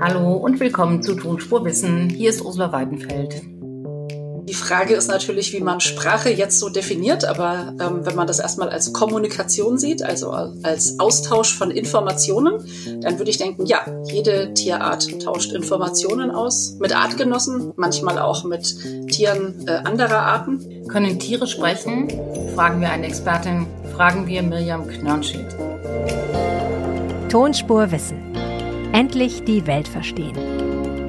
Hallo und willkommen zu Tonspurwissen. Hier ist Ursula Weidenfeld. Die Frage ist natürlich, wie man Sprache jetzt so definiert, aber ähm, wenn man das erstmal als Kommunikation sieht, also als Austausch von Informationen, dann würde ich denken, ja, jede Tierart tauscht Informationen aus mit Artgenossen, manchmal auch mit Tieren äh, anderer Arten. Können Tiere sprechen? Fragen wir eine Expertin, fragen wir Mirjam Knörnschild. Tonspur Wissen. Endlich die Welt verstehen.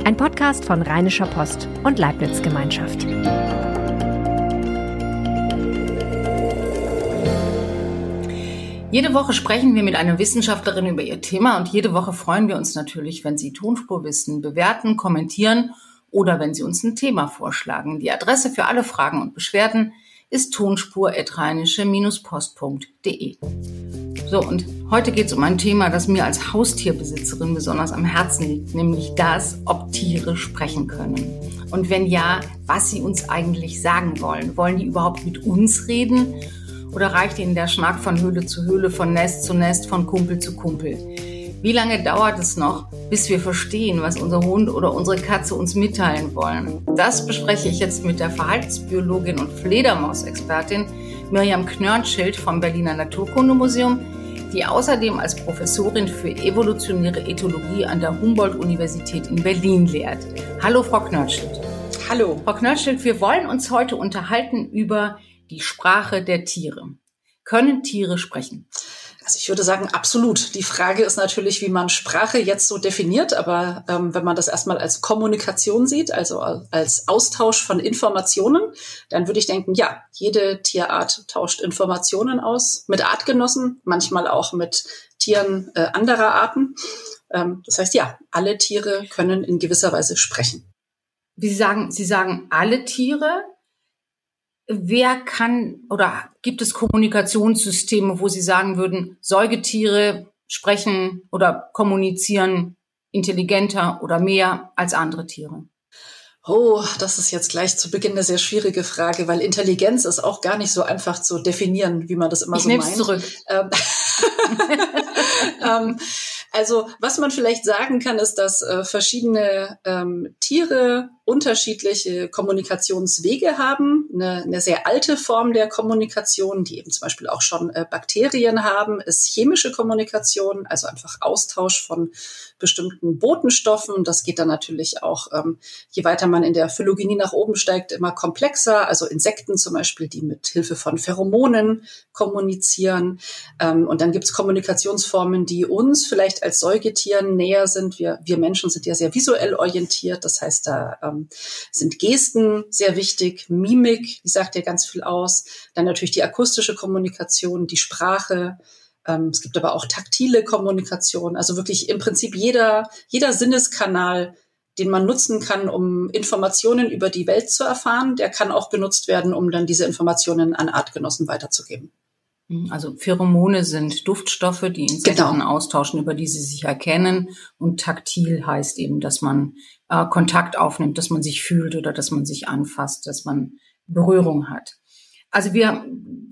Ein Podcast von Rheinischer Post und Leibniz Gemeinschaft. Jede Woche sprechen wir mit einer Wissenschaftlerin über ihr Thema und jede Woche freuen wir uns natürlich, wenn Sie Tonspurwissen bewerten, kommentieren oder wenn Sie uns ein Thema vorschlagen. Die Adresse für alle Fragen und Beschwerden ist tonspur-rheinische-post.de. So, und heute geht es um ein Thema, das mir als Haustierbesitzerin besonders am Herzen liegt, nämlich das, ob Tiere sprechen können. Und wenn ja, was sie uns eigentlich sagen wollen. Wollen die überhaupt mit uns reden? Oder reicht ihnen der Schnack von Höhle zu Höhle, von Nest zu Nest, von Kumpel zu Kumpel? Wie lange dauert es noch, bis wir verstehen, was unser Hund oder unsere Katze uns mitteilen wollen? Das bespreche ich jetzt mit der Verhaltensbiologin und Fledermausexpertin Mirjam Knörnschild vom Berliner Naturkundemuseum, die außerdem als Professorin für evolutionäre Ethologie an der Humboldt-Universität in Berlin lehrt. Hallo, Frau Knörnschild. Hallo. Frau Knörnschild, wir wollen uns heute unterhalten über die Sprache der Tiere. Können Tiere sprechen? Also ich würde sagen, absolut. Die Frage ist natürlich, wie man Sprache jetzt so definiert, aber ähm, wenn man das erstmal als Kommunikation sieht, also als Austausch von Informationen, dann würde ich denken, ja, jede Tierart tauscht Informationen aus mit Artgenossen, manchmal auch mit Tieren äh, anderer Arten. Ähm, das heißt, ja, alle Tiere können in gewisser Weise sprechen. Wie Sie sagen, Sie sagen alle Tiere, wer kann oder gibt es Kommunikationssysteme, wo Sie sagen würden, Säugetiere sprechen oder kommunizieren intelligenter oder mehr als andere Tiere? Oh, das ist jetzt gleich zu Beginn eine sehr schwierige Frage, weil Intelligenz ist auch gar nicht so einfach zu definieren, wie man das immer ich so meint. Ich zurück. Ähm, ähm, also was man vielleicht sagen kann, ist, dass äh, verschiedene ähm, Tiere unterschiedliche Kommunikationswege haben. Eine, eine sehr alte Form der Kommunikation, die eben zum Beispiel auch schon äh, Bakterien haben, ist chemische Kommunikation, also einfach Austausch von bestimmten Botenstoffen. Das geht dann natürlich auch, ähm, je weiter man in der Phylogenie nach oben steigt, immer komplexer. Also Insekten zum Beispiel, die mit Hilfe von Pheromonen kommunizieren. Ähm, und dann gibt es Kommunikationsformen, die uns vielleicht als Säugetieren näher sind. Wir, wir Menschen sind ja sehr visuell orientiert. Das heißt, da ähm, ähm, sind Gesten sehr wichtig, Mimik, die sagt ja ganz viel aus. Dann natürlich die akustische Kommunikation, die Sprache. Ähm, es gibt aber auch taktile Kommunikation. Also wirklich im Prinzip jeder, jeder Sinneskanal, den man nutzen kann, um Informationen über die Welt zu erfahren, der kann auch genutzt werden, um dann diese Informationen an Artgenossen weiterzugeben. Mhm, also Pheromone sind Duftstoffe, die Insekten genau. austauschen, über die sie sich erkennen. Und taktil heißt eben, dass man äh, Kontakt aufnimmt, dass man sich fühlt oder dass man sich anfasst, dass man Berührung hat. Also wir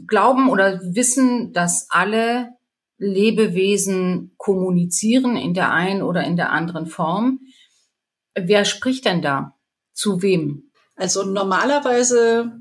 glauben oder wissen, dass alle Lebewesen kommunizieren in der einen oder in der anderen Form. Wer spricht denn da? Zu wem? Also normalerweise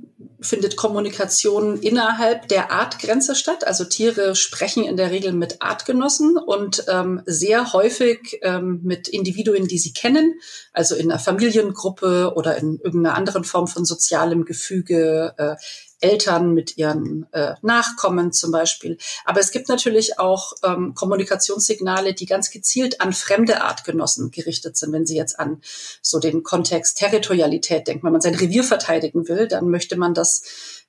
findet Kommunikation innerhalb der Artgrenze statt. Also Tiere sprechen in der Regel mit Artgenossen und ähm, sehr häufig ähm, mit Individuen, die sie kennen, also in einer Familiengruppe oder in irgendeiner anderen Form von sozialem Gefüge, äh, Eltern mit ihren äh, Nachkommen zum Beispiel. Aber es gibt natürlich auch ähm, Kommunikationssignale, die ganz gezielt an fremde Artgenossen gerichtet sind. Wenn Sie jetzt an so den Kontext Territorialität denken, wenn man sein Revier verteidigen will, dann möchte man das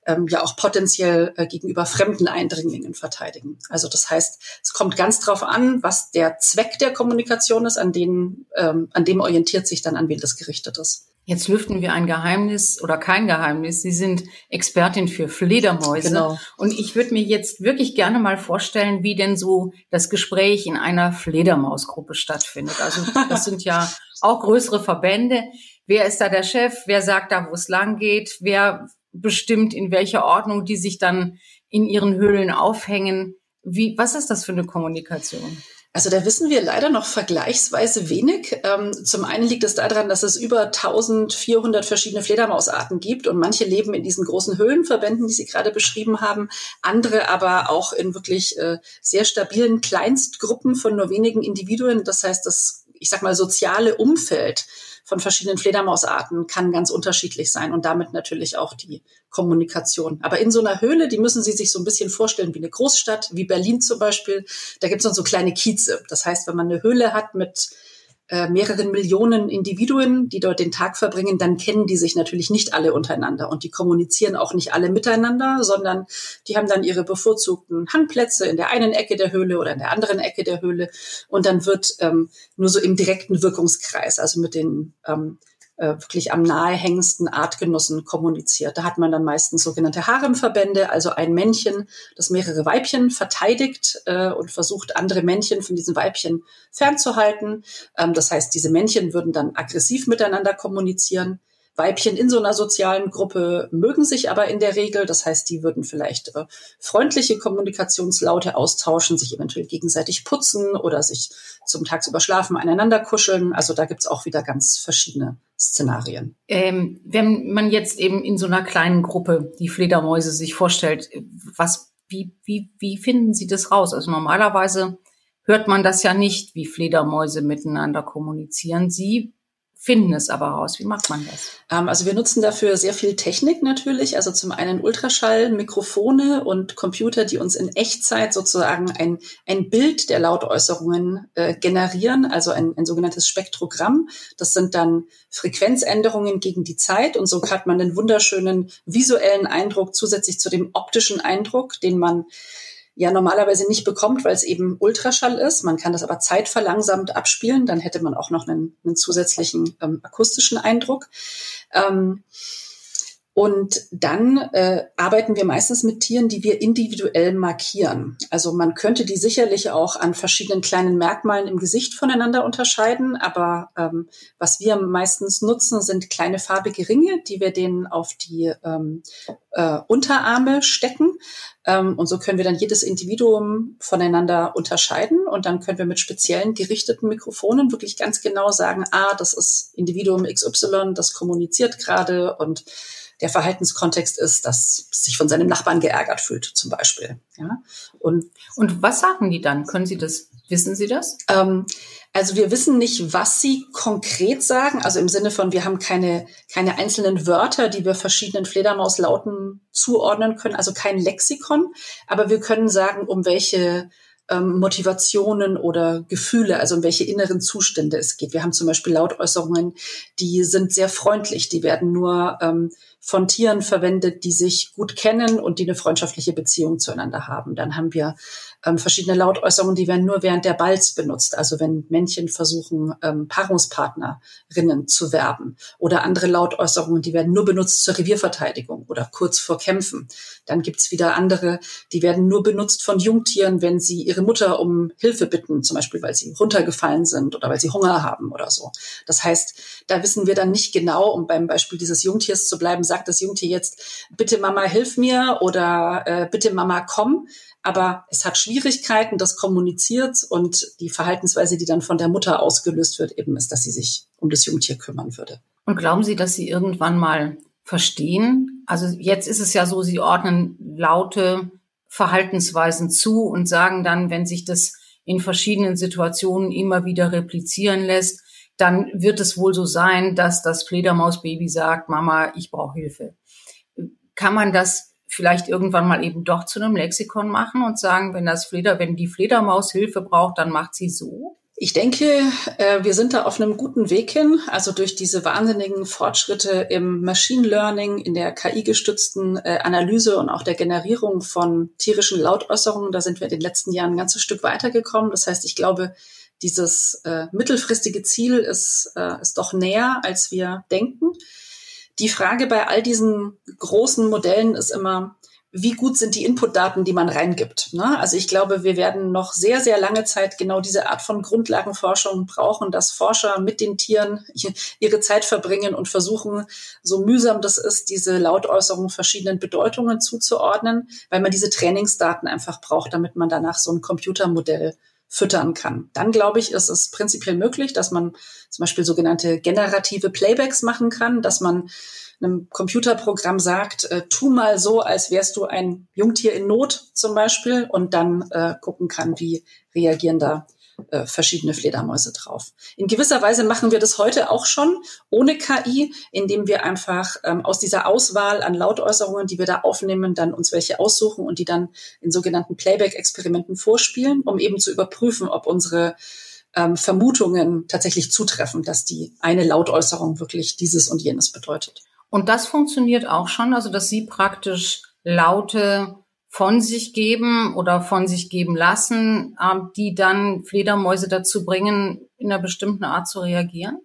ähm, ja auch potenziell äh, gegenüber fremden Eindringlingen verteidigen. Also das heißt, es kommt ganz drauf an, was der Zweck der Kommunikation ist, an, denen, ähm, an dem orientiert sich dann, an wen das gerichtet ist. Jetzt lüften wir ein Geheimnis oder kein Geheimnis. Sie sind Expertin für Fledermäuse. Genau. Und ich würde mir jetzt wirklich gerne mal vorstellen, wie denn so das Gespräch in einer Fledermausgruppe stattfindet. Also das sind ja auch größere Verbände. Wer ist da der Chef? Wer sagt da, wo es lang geht? Wer bestimmt, in welcher Ordnung die sich dann in ihren Höhlen aufhängen? Wie, was ist das für eine Kommunikation? Also da wissen wir leider noch vergleichsweise wenig. Ähm, zum einen liegt es daran, dass es über 1400 verschiedene Fledermausarten gibt und manche leben in diesen großen Höhlenverbänden, die Sie gerade beschrieben haben, andere aber auch in wirklich äh, sehr stabilen Kleinstgruppen von nur wenigen Individuen. Das heißt, das, ich sag mal, soziale Umfeld von verschiedenen Fledermausarten kann ganz unterschiedlich sein und damit natürlich auch die Kommunikation. Aber in so einer Höhle, die müssen Sie sich so ein bisschen vorstellen wie eine Großstadt, wie Berlin zum Beispiel. Da gibt es dann so kleine Kieze. Das heißt, wenn man eine Höhle hat mit äh, mehreren Millionen Individuen, die dort den Tag verbringen, dann kennen die sich natürlich nicht alle untereinander. Und die kommunizieren auch nicht alle miteinander, sondern die haben dann ihre bevorzugten Hangplätze in der einen Ecke der Höhle oder in der anderen Ecke der Höhle. Und dann wird ähm, nur so im direkten Wirkungskreis, also mit den ähm, äh, wirklich am nahehängendsten Artgenossen kommuniziert. Da hat man dann meistens sogenannte Haremverbände, also ein Männchen, das mehrere Weibchen verteidigt äh, und versucht, andere Männchen von diesen Weibchen fernzuhalten. Ähm, das heißt, diese Männchen würden dann aggressiv miteinander kommunizieren. Weibchen in so einer sozialen Gruppe mögen sich aber in der Regel. Das heißt, die würden vielleicht äh, freundliche Kommunikationslaute austauschen, sich eventuell gegenseitig putzen oder sich zum Tagsüber schlafen, aneinander kuscheln. Also da gibt's auch wieder ganz verschiedene Szenarien. Ähm, wenn man jetzt eben in so einer kleinen Gruppe die Fledermäuse sich vorstellt, was, wie, wie, wie finden Sie das raus? Also normalerweise hört man das ja nicht, wie Fledermäuse miteinander kommunizieren. Sie finden es aber raus. Wie macht man das? Ähm, also wir nutzen dafür sehr viel Technik natürlich. Also zum einen Ultraschall, Mikrofone und Computer, die uns in Echtzeit sozusagen ein, ein Bild der Lautäußerungen äh, generieren, also ein, ein sogenanntes Spektrogramm. Das sind dann Frequenzänderungen gegen die Zeit und so hat man einen wunderschönen visuellen Eindruck zusätzlich zu dem optischen Eindruck, den man ja normalerweise nicht bekommt, weil es eben Ultraschall ist. Man kann das aber zeitverlangsamt abspielen, dann hätte man auch noch einen, einen zusätzlichen ähm, akustischen Eindruck. Ähm, und dann äh, arbeiten wir meistens mit Tieren, die wir individuell markieren. Also man könnte die sicherlich auch an verschiedenen kleinen Merkmalen im Gesicht voneinander unterscheiden. Aber ähm, was wir meistens nutzen, sind kleine farbige Ringe, die wir denen auf die ähm, äh, Unterarme stecken. Ähm, und so können wir dann jedes Individuum voneinander unterscheiden. Und dann können wir mit speziellen gerichteten Mikrofonen wirklich ganz genau sagen, ah, das ist Individuum XY, das kommuniziert gerade und der Verhaltenskontext ist, dass sich von seinem Nachbarn geärgert fühlt, zum Beispiel. Ja? Und, und was sagen die dann? Können Sie das, wissen Sie das? Ähm, also wir wissen nicht, was sie konkret sagen. Also im Sinne von, wir haben keine, keine einzelnen Wörter, die wir verschiedenen Fledermauslauten zuordnen können, also kein Lexikon. Aber wir können sagen, um welche ähm, Motivationen oder Gefühle, also um welche inneren Zustände es geht. Wir haben zum Beispiel Lautäußerungen, die sind sehr freundlich, die werden nur ähm, von Tieren verwendet, die sich gut kennen und die eine freundschaftliche Beziehung zueinander haben. Dann haben wir ähm, verschiedene Lautäußerungen, die werden nur während der Balz benutzt, also wenn Männchen versuchen, ähm, Paarungspartnerinnen zu werben. Oder andere Lautäußerungen, die werden nur benutzt zur Revierverteidigung oder kurz vor Kämpfen. Dann gibt's wieder andere, die werden nur benutzt von Jungtieren, wenn sie ihre Mutter um Hilfe bitten, zum Beispiel weil sie runtergefallen sind oder weil sie Hunger haben oder so. Das heißt, da wissen wir dann nicht genau, um beim Beispiel dieses Jungtiers zu bleiben, sagt das Jungtier jetzt, bitte Mama, hilf mir oder äh, bitte Mama, komm. Aber es hat Schwierigkeiten, das kommuniziert und die Verhaltensweise, die dann von der Mutter ausgelöst wird, eben ist, dass sie sich um das Jungtier kümmern würde. Und glauben Sie, dass Sie irgendwann mal verstehen? Also jetzt ist es ja so, Sie ordnen laute Verhaltensweisen zu und sagen dann, wenn sich das in verschiedenen Situationen immer wieder replizieren lässt, dann wird es wohl so sein, dass das Fledermausbaby sagt, Mama, ich brauche Hilfe. Kann man das vielleicht irgendwann mal eben doch zu einem Lexikon machen und sagen, wenn das Fleder, wenn die Fledermaus Hilfe braucht, dann macht sie so? Ich denke, äh, wir sind da auf einem guten Weg hin. Also durch diese wahnsinnigen Fortschritte im Machine Learning, in der KI-gestützten äh, Analyse und auch der Generierung von tierischen Lautäußerungen, da sind wir in den letzten Jahren ein ganzes Stück weitergekommen. Das heißt, ich glaube, dieses äh, mittelfristige Ziel ist, ist doch näher, als wir denken. Die Frage bei all diesen großen Modellen ist immer, wie gut sind die Inputdaten, die man reingibt. Ne? Also ich glaube, wir werden noch sehr, sehr lange Zeit genau diese Art von Grundlagenforschung brauchen, dass Forscher mit den Tieren ihre Zeit verbringen und versuchen, so mühsam das ist, diese Lautäußerungen verschiedenen Bedeutungen zuzuordnen, weil man diese Trainingsdaten einfach braucht, damit man danach so ein Computermodell füttern kann. Dann glaube ich, ist es prinzipiell möglich, dass man zum Beispiel sogenannte generative Playbacks machen kann, dass man einem Computerprogramm sagt, äh, tu mal so, als wärst du ein Jungtier in Not zum Beispiel und dann äh, gucken kann, wie reagieren da äh, verschiedene Fledermäuse drauf. In gewisser Weise machen wir das heute auch schon ohne KI, indem wir einfach ähm, aus dieser Auswahl an Lautäußerungen, die wir da aufnehmen, dann uns welche aussuchen und die dann in sogenannten Playback-Experimenten vorspielen, um eben zu überprüfen, ob unsere ähm, Vermutungen tatsächlich zutreffen, dass die eine Lautäußerung wirklich dieses und jenes bedeutet. Und das funktioniert auch schon, also dass Sie praktisch Laute von sich geben oder von sich geben lassen, ähm, die dann Fledermäuse dazu bringen, in einer bestimmten Art zu reagieren?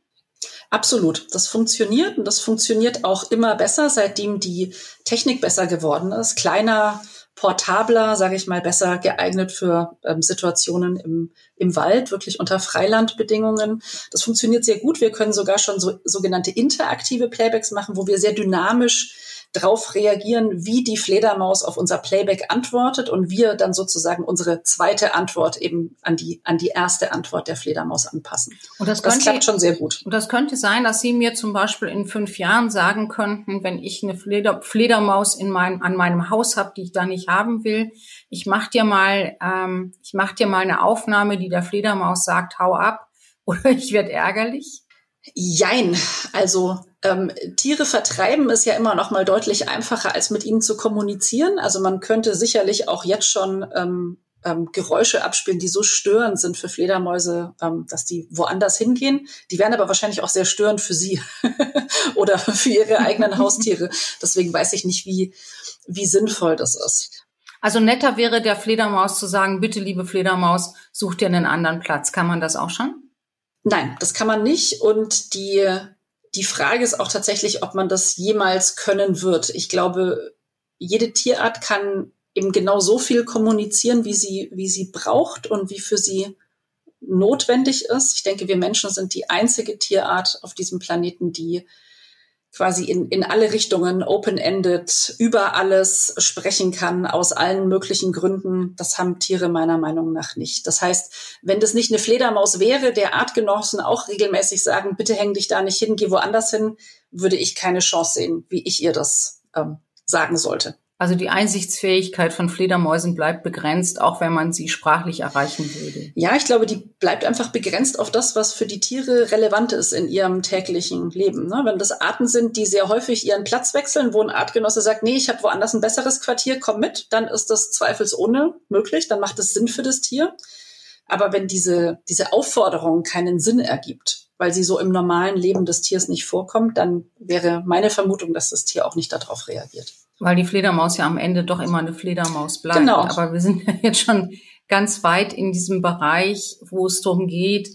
Absolut. Das funktioniert und das funktioniert auch immer besser, seitdem die Technik besser geworden ist. Kleiner, portabler, sage ich mal, besser geeignet für ähm, Situationen im, im Wald, wirklich unter Freilandbedingungen. Das funktioniert sehr gut. Wir können sogar schon so, sogenannte interaktive Playbacks machen, wo wir sehr dynamisch drauf reagieren, wie die Fledermaus auf unser Playback antwortet und wir dann sozusagen unsere zweite Antwort eben an die, an die erste Antwort der Fledermaus anpassen. Und das, das klappt schon sehr gut. Und das könnte sein, dass Sie mir zum Beispiel in fünf Jahren sagen könnten, wenn ich eine Fleder, Fledermaus in meinem, an meinem Haus habe, die ich da nicht haben will, ich mach dir mal, ähm, ich mach dir mal eine Aufnahme, die der Fledermaus sagt, hau ab oder ich werde ärgerlich. Jein. Also ähm, Tiere vertreiben ist ja immer noch mal deutlich einfacher, als mit ihnen zu kommunizieren. Also man könnte sicherlich auch jetzt schon ähm, ähm, Geräusche abspielen, die so störend sind für Fledermäuse, ähm, dass die woanders hingehen. Die wären aber wahrscheinlich auch sehr störend für sie oder für ihre eigenen Haustiere. Deswegen weiß ich nicht, wie, wie sinnvoll das ist. Also netter wäre der Fledermaus zu sagen, bitte liebe Fledermaus, such dir einen anderen Platz. Kann man das auch schon? Nein, das kann man nicht. Und die, die Frage ist auch tatsächlich, ob man das jemals können wird. Ich glaube, jede Tierart kann eben genau so viel kommunizieren, wie sie, wie sie braucht und wie für sie notwendig ist. Ich denke, wir Menschen sind die einzige Tierart auf diesem Planeten, die quasi in, in alle Richtungen open-ended über alles sprechen kann, aus allen möglichen Gründen. Das haben Tiere meiner Meinung nach nicht. Das heißt, wenn das nicht eine Fledermaus wäre, der Artgenossen auch regelmäßig sagen, bitte häng dich da nicht hin, geh woanders hin, würde ich keine Chance sehen, wie ich ihr das ähm, sagen sollte. Also die Einsichtsfähigkeit von Fledermäusen bleibt begrenzt, auch wenn man sie sprachlich erreichen würde. Ja, ich glaube, die bleibt einfach begrenzt auf das, was für die Tiere relevant ist in ihrem täglichen Leben. Ne? Wenn das Arten sind, die sehr häufig ihren Platz wechseln, wo ein Artgenosse sagt, nee, ich habe woanders ein besseres Quartier, komm mit, dann ist das zweifelsohne möglich, dann macht es Sinn für das Tier. Aber wenn diese, diese Aufforderung keinen Sinn ergibt, weil sie so im normalen Leben des Tiers nicht vorkommt, dann wäre meine Vermutung, dass das Tier auch nicht darauf reagiert. Weil die Fledermaus ja am Ende doch immer eine Fledermaus bleibt. Genau. Aber wir sind ja jetzt schon ganz weit in diesem Bereich, wo es darum geht,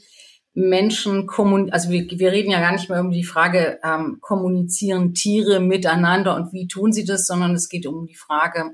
Menschen kommunizieren, also wir, wir reden ja gar nicht mehr um die Frage, ähm, kommunizieren Tiere miteinander und wie tun sie das, sondern es geht um die Frage,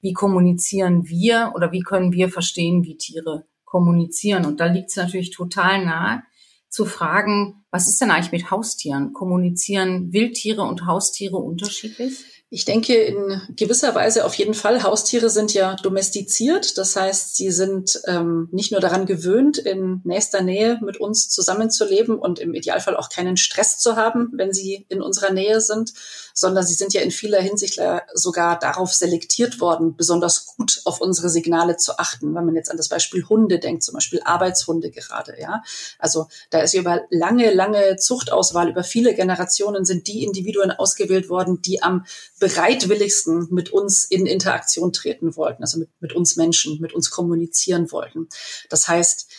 wie kommunizieren wir oder wie können wir verstehen, wie Tiere kommunizieren. Und da liegt es natürlich total nahe zu fragen, was ist denn eigentlich mit Haustieren? Kommunizieren Wildtiere und Haustiere unterschiedlich? Ich denke in gewisser Weise auf jeden Fall. Haustiere sind ja domestiziert. Das heißt, sie sind ähm, nicht nur daran gewöhnt, in nächster Nähe mit uns zusammenzuleben und im Idealfall auch keinen Stress zu haben, wenn sie in unserer Nähe sind, sondern sie sind ja in vieler Hinsicht sogar darauf selektiert worden, besonders gut auf unsere Signale zu achten. Wenn man jetzt an das Beispiel Hunde denkt, zum Beispiel Arbeitshunde gerade, ja. Also da ist über lange, lange Zuchtauswahl, über viele Generationen sind die Individuen ausgewählt worden, die am bereitwilligsten mit uns in Interaktion treten wollten, also mit, mit uns Menschen, mit uns kommunizieren wollten. Das heißt,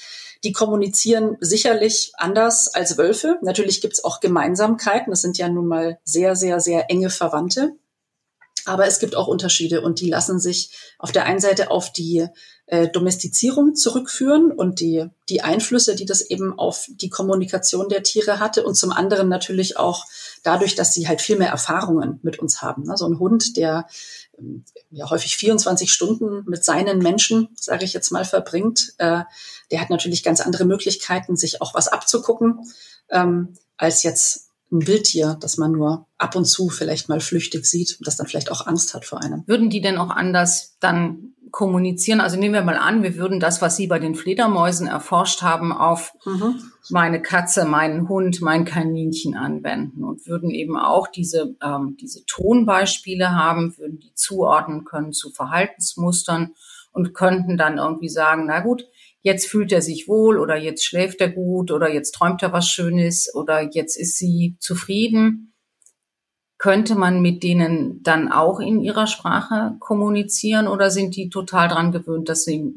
die kommunizieren sicherlich anders als Wölfe. Natürlich gibt es auch Gemeinsamkeiten. Das sind ja nun mal sehr, sehr, sehr enge Verwandte. Aber es gibt auch Unterschiede und die lassen sich auf der einen Seite auf die äh, Domestizierung zurückführen und die, die Einflüsse, die das eben auf die Kommunikation der Tiere hatte und zum anderen natürlich auch dadurch, dass sie halt viel mehr Erfahrungen mit uns haben. Ne? So ein Hund, der ähm, ja häufig 24 Stunden mit seinen Menschen, sage ich jetzt mal, verbringt, äh, der hat natürlich ganz andere Möglichkeiten, sich auch was abzugucken, ähm, als jetzt ein Wildtier, das man nur ab und zu vielleicht mal flüchtig sieht und das dann vielleicht auch Angst hat vor einem. Würden die denn auch anders dann kommunizieren? Also nehmen wir mal an, wir würden das, was Sie bei den Fledermäusen erforscht haben, auf mhm. meine Katze, meinen Hund, mein Kaninchen anwenden und würden eben auch diese, ähm, diese Tonbeispiele haben, würden die zuordnen können zu Verhaltensmustern und könnten dann irgendwie sagen, na gut, jetzt fühlt er sich wohl oder jetzt schläft er gut oder jetzt träumt er was Schönes oder jetzt ist sie zufrieden könnte man mit denen dann auch in ihrer Sprache kommunizieren oder sind die total dran gewöhnt, dass sie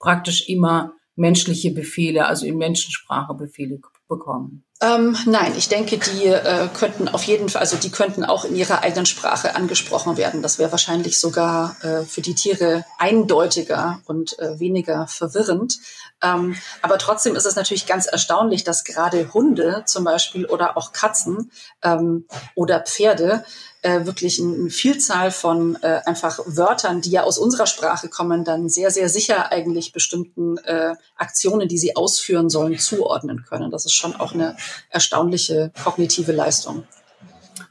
praktisch immer menschliche Befehle, also in Menschensprache Befehle bekommen? Ähm, nein, ich denke, die äh, könnten auf jeden Fall, also die könnten auch in ihrer eigenen Sprache angesprochen werden. Das wäre wahrscheinlich sogar äh, für die Tiere eindeutiger und äh, weniger verwirrend. Ähm, aber trotzdem ist es natürlich ganz erstaunlich, dass gerade Hunde zum Beispiel oder auch Katzen ähm, oder Pferde äh, wirklich eine Vielzahl von äh, einfach Wörtern, die ja aus unserer Sprache kommen, dann sehr, sehr sicher eigentlich bestimmten äh, Aktionen, die sie ausführen sollen, zuordnen können. Das ist schon auch eine erstaunliche kognitive Leistung.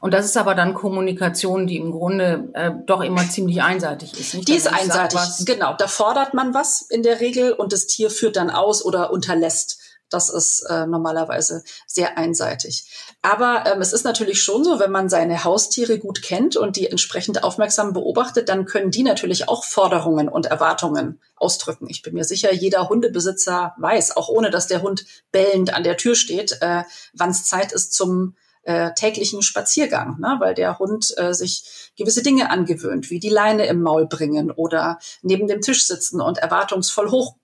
Und das ist aber dann Kommunikation, die im Grunde äh, doch immer ziemlich einseitig ist. Nicht? Die ist einseitig, sag, genau. Da fordert man was in der Regel und das Tier führt dann aus oder unterlässt. Das ist äh, normalerweise sehr einseitig. Aber ähm, es ist natürlich schon so, wenn man seine Haustiere gut kennt und die entsprechend aufmerksam beobachtet, dann können die natürlich auch Forderungen und Erwartungen ausdrücken. Ich bin mir sicher, jeder Hundebesitzer weiß, auch ohne dass der Hund bellend an der Tür steht, äh, wann es Zeit ist zum äh, täglichen Spaziergang, ne? weil der Hund äh, sich gewisse Dinge angewöhnt, wie die Leine im Maul bringen oder neben dem Tisch sitzen und erwartungsvoll hoch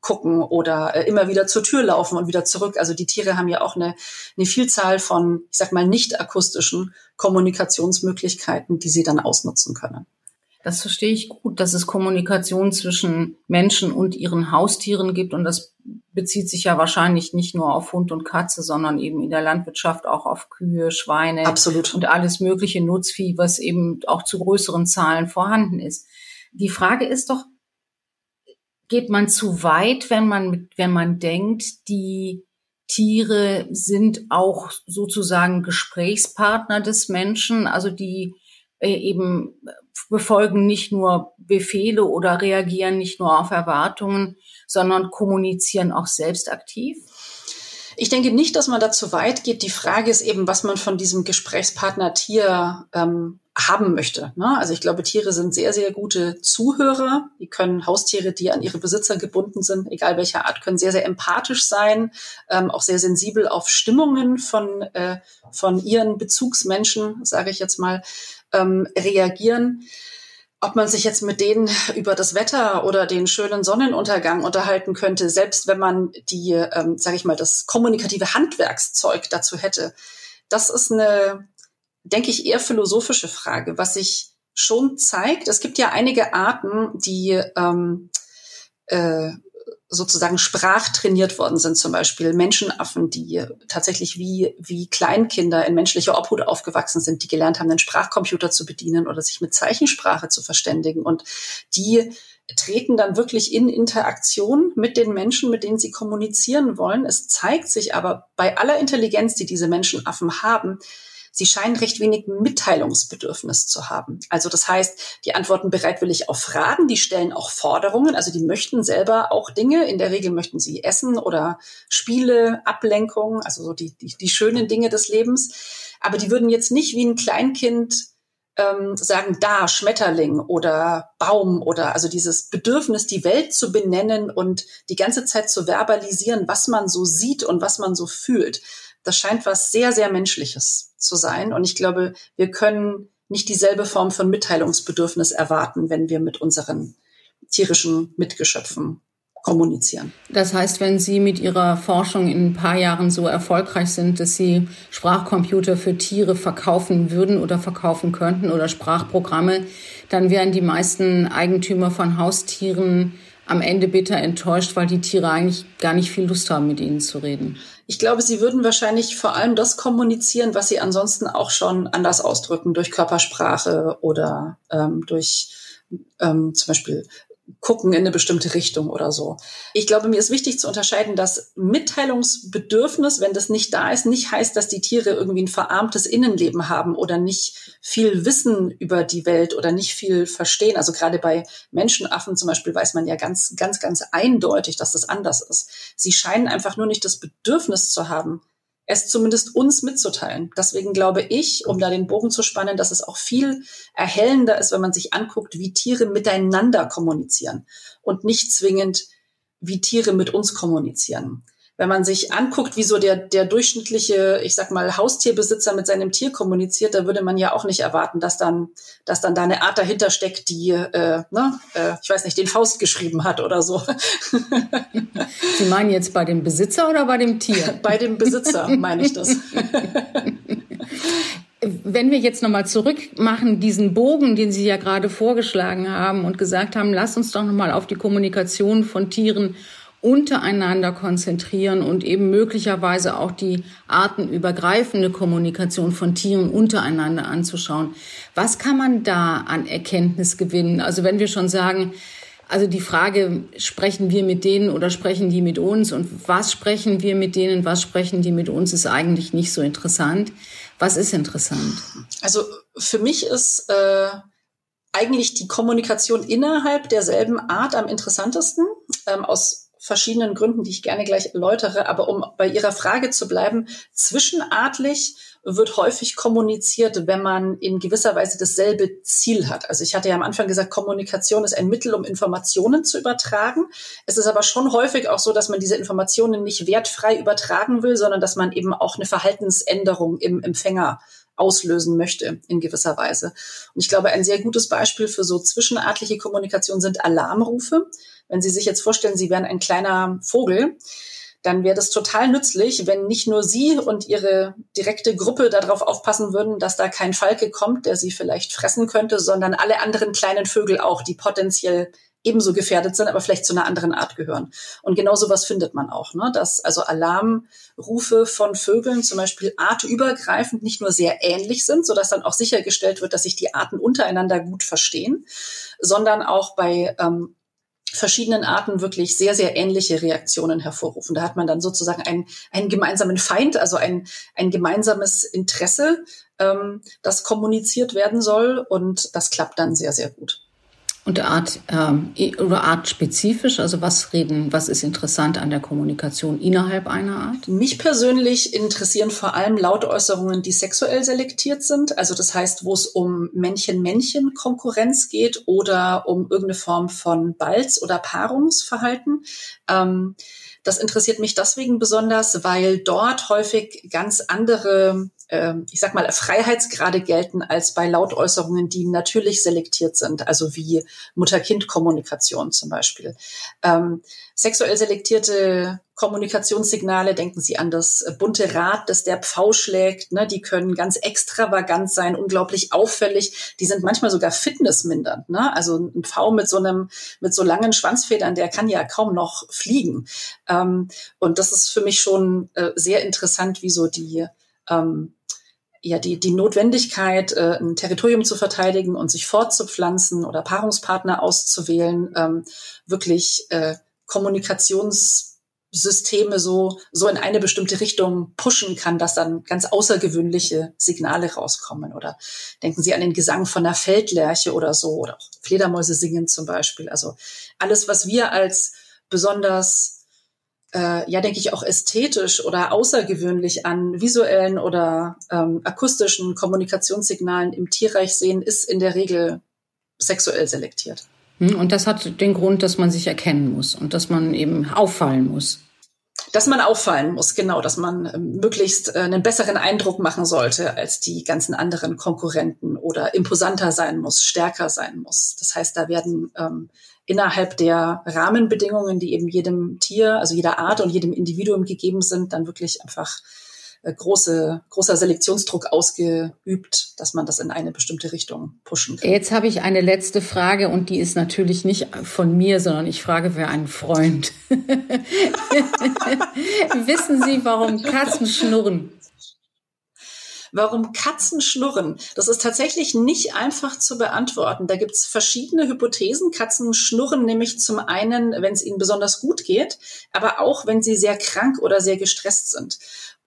gucken oder äh, immer wieder zur Tür laufen und wieder zurück. Also die Tiere haben ja auch eine, eine Vielzahl von, ich sag mal, nicht akustischen Kommunikationsmöglichkeiten, die sie dann ausnutzen können. Das verstehe ich gut, dass es Kommunikation zwischen Menschen und ihren Haustieren gibt. Und das bezieht sich ja wahrscheinlich nicht nur auf Hund und Katze, sondern eben in der Landwirtschaft auch auf Kühe, Schweine Absolut. und alles mögliche Nutzvieh, was eben auch zu größeren Zahlen vorhanden ist. Die Frage ist doch, geht man zu weit, wenn man, wenn man denkt, die Tiere sind auch sozusagen Gesprächspartner des Menschen, also die äh, eben befolgen nicht nur Befehle oder reagieren nicht nur auf Erwartungen, sondern kommunizieren auch selbst aktiv? Ich denke nicht, dass man da zu weit geht. Die Frage ist eben, was man von diesem Gesprächspartner Tier ähm, haben möchte. Ne? Also ich glaube, Tiere sind sehr, sehr gute Zuhörer. Die können Haustiere, die an ihre Besitzer gebunden sind, egal welcher Art, können sehr, sehr empathisch sein, ähm, auch sehr sensibel auf Stimmungen von, äh, von ihren Bezugsmenschen, sage ich jetzt mal, ähm, reagieren. Ob man sich jetzt mit denen über das Wetter oder den schönen Sonnenuntergang unterhalten könnte, selbst wenn man die, ähm, sage ich mal, das kommunikative Handwerkszeug dazu hätte, das ist eine denke ich, eher philosophische Frage, was sich schon zeigt. Es gibt ja einige Arten, die ähm, äh, sozusagen sprachtrainiert worden sind, zum Beispiel Menschenaffen, die tatsächlich wie, wie Kleinkinder in menschlicher Obhut aufgewachsen sind, die gelernt haben, den Sprachcomputer zu bedienen oder sich mit Zeichensprache zu verständigen. Und die treten dann wirklich in Interaktion mit den Menschen, mit denen sie kommunizieren wollen. Es zeigt sich aber bei aller Intelligenz, die diese Menschenaffen haben, sie scheinen recht wenig Mitteilungsbedürfnis zu haben. Also das heißt, die antworten bereitwillig auf Fragen, die stellen auch Forderungen, also die möchten selber auch Dinge. In der Regel möchten sie Essen oder Spiele, Ablenkung, also so die, die, die schönen Dinge des Lebens. Aber die würden jetzt nicht wie ein Kleinkind ähm, sagen, da Schmetterling oder Baum oder also dieses Bedürfnis, die Welt zu benennen und die ganze Zeit zu verbalisieren, was man so sieht und was man so fühlt das scheint was sehr, sehr Menschliches zu sein. Und ich glaube, wir können nicht dieselbe Form von Mitteilungsbedürfnis erwarten, wenn wir mit unseren tierischen Mitgeschöpfen kommunizieren. Das heißt, wenn Sie mit Ihrer Forschung in ein paar Jahren so erfolgreich sind, dass Sie Sprachcomputer für Tiere verkaufen würden oder verkaufen könnten oder Sprachprogramme, dann wären die meisten Eigentümer von Haustieren am Ende bitter enttäuscht, weil die Tiere eigentlich gar nicht viel Lust haben, mit ihnen zu reden. Ich glaube, sie würden wahrscheinlich vor allem das kommunizieren, was sie ansonsten auch schon anders ausdrücken, durch Körpersprache oder ähm, durch ähm, zum Beispiel gucken in eine bestimmte Richtung oder so. Ich glaube, mir ist wichtig zu unterscheiden, dass Mitteilungsbedürfnis, wenn das nicht da ist, nicht heißt, dass die Tiere irgendwie ein verarmtes Innenleben haben oder nicht viel wissen über die Welt oder nicht viel verstehen. Also gerade bei Menschenaffen zum Beispiel weiß man ja ganz, ganz, ganz eindeutig, dass das anders ist. Sie scheinen einfach nur nicht das Bedürfnis zu haben, es zumindest uns mitzuteilen. Deswegen glaube ich, um da den Bogen zu spannen, dass es auch viel erhellender ist, wenn man sich anguckt, wie Tiere miteinander kommunizieren und nicht zwingend, wie Tiere mit uns kommunizieren wenn man sich anguckt, wie so der, der durchschnittliche, ich sag mal, Haustierbesitzer mit seinem Tier kommuniziert, da würde man ja auch nicht erwarten, dass dann, dass dann da eine Art dahinter steckt, die, äh, ne, äh, ich weiß nicht, den Faust geschrieben hat oder so. Sie meinen jetzt bei dem Besitzer oder bei dem Tier? bei dem Besitzer meine ich das. Wenn wir jetzt nochmal zurück machen, diesen Bogen, den Sie ja gerade vorgeschlagen haben und gesagt haben, lass uns doch nochmal auf die Kommunikation von Tieren untereinander konzentrieren und eben möglicherweise auch die artenübergreifende Kommunikation von Tieren untereinander anzuschauen. Was kann man da an Erkenntnis gewinnen? Also wenn wir schon sagen, also die Frage, sprechen wir mit denen oder sprechen die mit uns und was sprechen wir mit denen, was sprechen die mit uns, ist eigentlich nicht so interessant. Was ist interessant? Also für mich ist äh, eigentlich die Kommunikation innerhalb derselben Art am interessantesten, ähm, aus verschiedenen Gründen, die ich gerne gleich erläutere. Aber um bei Ihrer Frage zu bleiben, zwischenartlich wird häufig kommuniziert, wenn man in gewisser Weise dasselbe Ziel hat. Also ich hatte ja am Anfang gesagt, Kommunikation ist ein Mittel, um Informationen zu übertragen. Es ist aber schon häufig auch so, dass man diese Informationen nicht wertfrei übertragen will, sondern dass man eben auch eine Verhaltensänderung im Empfänger auslösen möchte in gewisser Weise. Und ich glaube, ein sehr gutes Beispiel für so zwischenartliche Kommunikation sind Alarmrufe. Wenn Sie sich jetzt vorstellen, Sie wären ein kleiner Vogel, dann wäre das total nützlich, wenn nicht nur Sie und Ihre direkte Gruppe darauf aufpassen würden, dass da kein Falke kommt, der Sie vielleicht fressen könnte, sondern alle anderen kleinen Vögel auch, die potenziell ebenso gefährdet sind, aber vielleicht zu einer anderen Art gehören. Und genau sowas findet man auch, ne? dass also Alarmrufe von Vögeln zum Beispiel artübergreifend nicht nur sehr ähnlich sind, sodass dann auch sichergestellt wird, dass sich die Arten untereinander gut verstehen, sondern auch bei ähm, verschiedenen Arten wirklich sehr, sehr ähnliche Reaktionen hervorrufen. Da hat man dann sozusagen einen, einen gemeinsamen Feind, also ein, ein gemeinsames Interesse, ähm, das kommuniziert werden soll. Und das klappt dann sehr, sehr gut. Und Art ähm, oder artspezifisch, also was reden, was ist interessant an der Kommunikation innerhalb einer Art? Mich persönlich interessieren vor allem Lautäußerungen, die sexuell selektiert sind. Also das heißt, wo es um Männchen-Männchen-Konkurrenz geht oder um irgendeine Form von Balz- oder Paarungsverhalten. Ähm, das interessiert mich deswegen besonders, weil dort häufig ganz andere ich sag mal, Freiheitsgrade gelten als bei Lautäußerungen, die natürlich selektiert sind, also wie Mutter-Kind-Kommunikation zum Beispiel. Ähm, sexuell selektierte Kommunikationssignale, denken Sie an das bunte Rad, das der Pfau schlägt, ne? die können ganz extravagant sein, unglaublich auffällig, die sind manchmal sogar fitnessmindernd. Ne? Also ein Pfau mit so einem, mit so langen Schwanzfedern, der kann ja kaum noch fliegen. Ähm, und das ist für mich schon äh, sehr interessant, wie so die ähm, ja die, die Notwendigkeit, äh, ein Territorium zu verteidigen und sich fortzupflanzen oder Paarungspartner auszuwählen, ähm, wirklich äh, Kommunikationssysteme so, so in eine bestimmte Richtung pushen kann, dass dann ganz außergewöhnliche Signale rauskommen. Oder denken Sie an den Gesang von einer Feldlerche oder so, oder auch Fledermäuse singen zum Beispiel. Also alles, was wir als besonders äh, ja, denke ich, auch ästhetisch oder außergewöhnlich an visuellen oder ähm, akustischen Kommunikationssignalen im Tierreich sehen, ist in der Regel sexuell selektiert. Hm, und das hat den Grund, dass man sich erkennen muss und dass man eben auffallen muss. Dass man auffallen muss, genau, dass man ähm, möglichst äh, einen besseren Eindruck machen sollte als die ganzen anderen Konkurrenten oder imposanter sein muss, stärker sein muss. Das heißt, da werden ähm, innerhalb der Rahmenbedingungen, die eben jedem Tier, also jeder Art und jedem Individuum gegeben sind, dann wirklich einfach große, großer Selektionsdruck ausgeübt, dass man das in eine bestimmte Richtung pushen kann. Jetzt habe ich eine letzte Frage und die ist natürlich nicht von mir, sondern ich frage für einen Freund. Wissen Sie, warum Katzen schnurren? Warum Katzen schnurren? Das ist tatsächlich nicht einfach zu beantworten. Da gibt's verschiedene Hypothesen. Katzen schnurren nämlich zum einen, wenn es ihnen besonders gut geht, aber auch, wenn sie sehr krank oder sehr gestresst sind.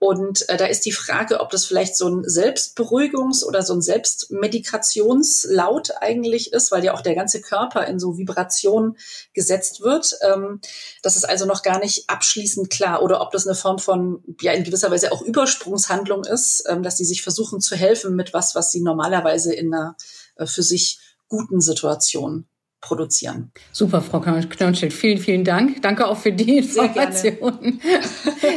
Und äh, da ist die Frage, ob das vielleicht so ein Selbstberuhigungs- oder so ein Selbstmedikationslaut eigentlich ist, weil ja auch der ganze Körper in so Vibration gesetzt wird. Ähm, das ist also noch gar nicht abschließend klar. Oder ob das eine Form von, ja, in gewisser Weise auch Übersprungshandlung ist, ähm, dass sie sich versuchen zu helfen mit was, was sie normalerweise in einer äh, für sich guten Situation produzieren. Super, Frau Knirnschild. Vielen, vielen Dank. Danke auch für die Informationen.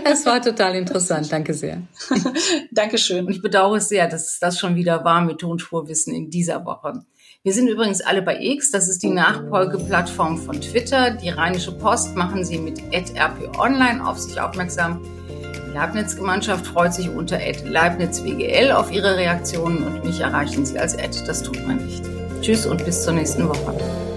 Es war total interessant. Danke sehr. Dankeschön. Und ich bedauere es sehr, dass das schon wieder war mit Tonspurwissen in dieser Woche. Wir sind übrigens alle bei X, das ist die Nachfolgeplattform von Twitter. Die Rheinische Post machen Sie mit rp online auf sich aufmerksam. Die Leibniz-Gemeinschaft freut sich unter leibnizwgl auf Ihre Reaktionen und mich erreichen Sie als Ad. Das tut man nicht. Tschüss und bis zur nächsten Woche.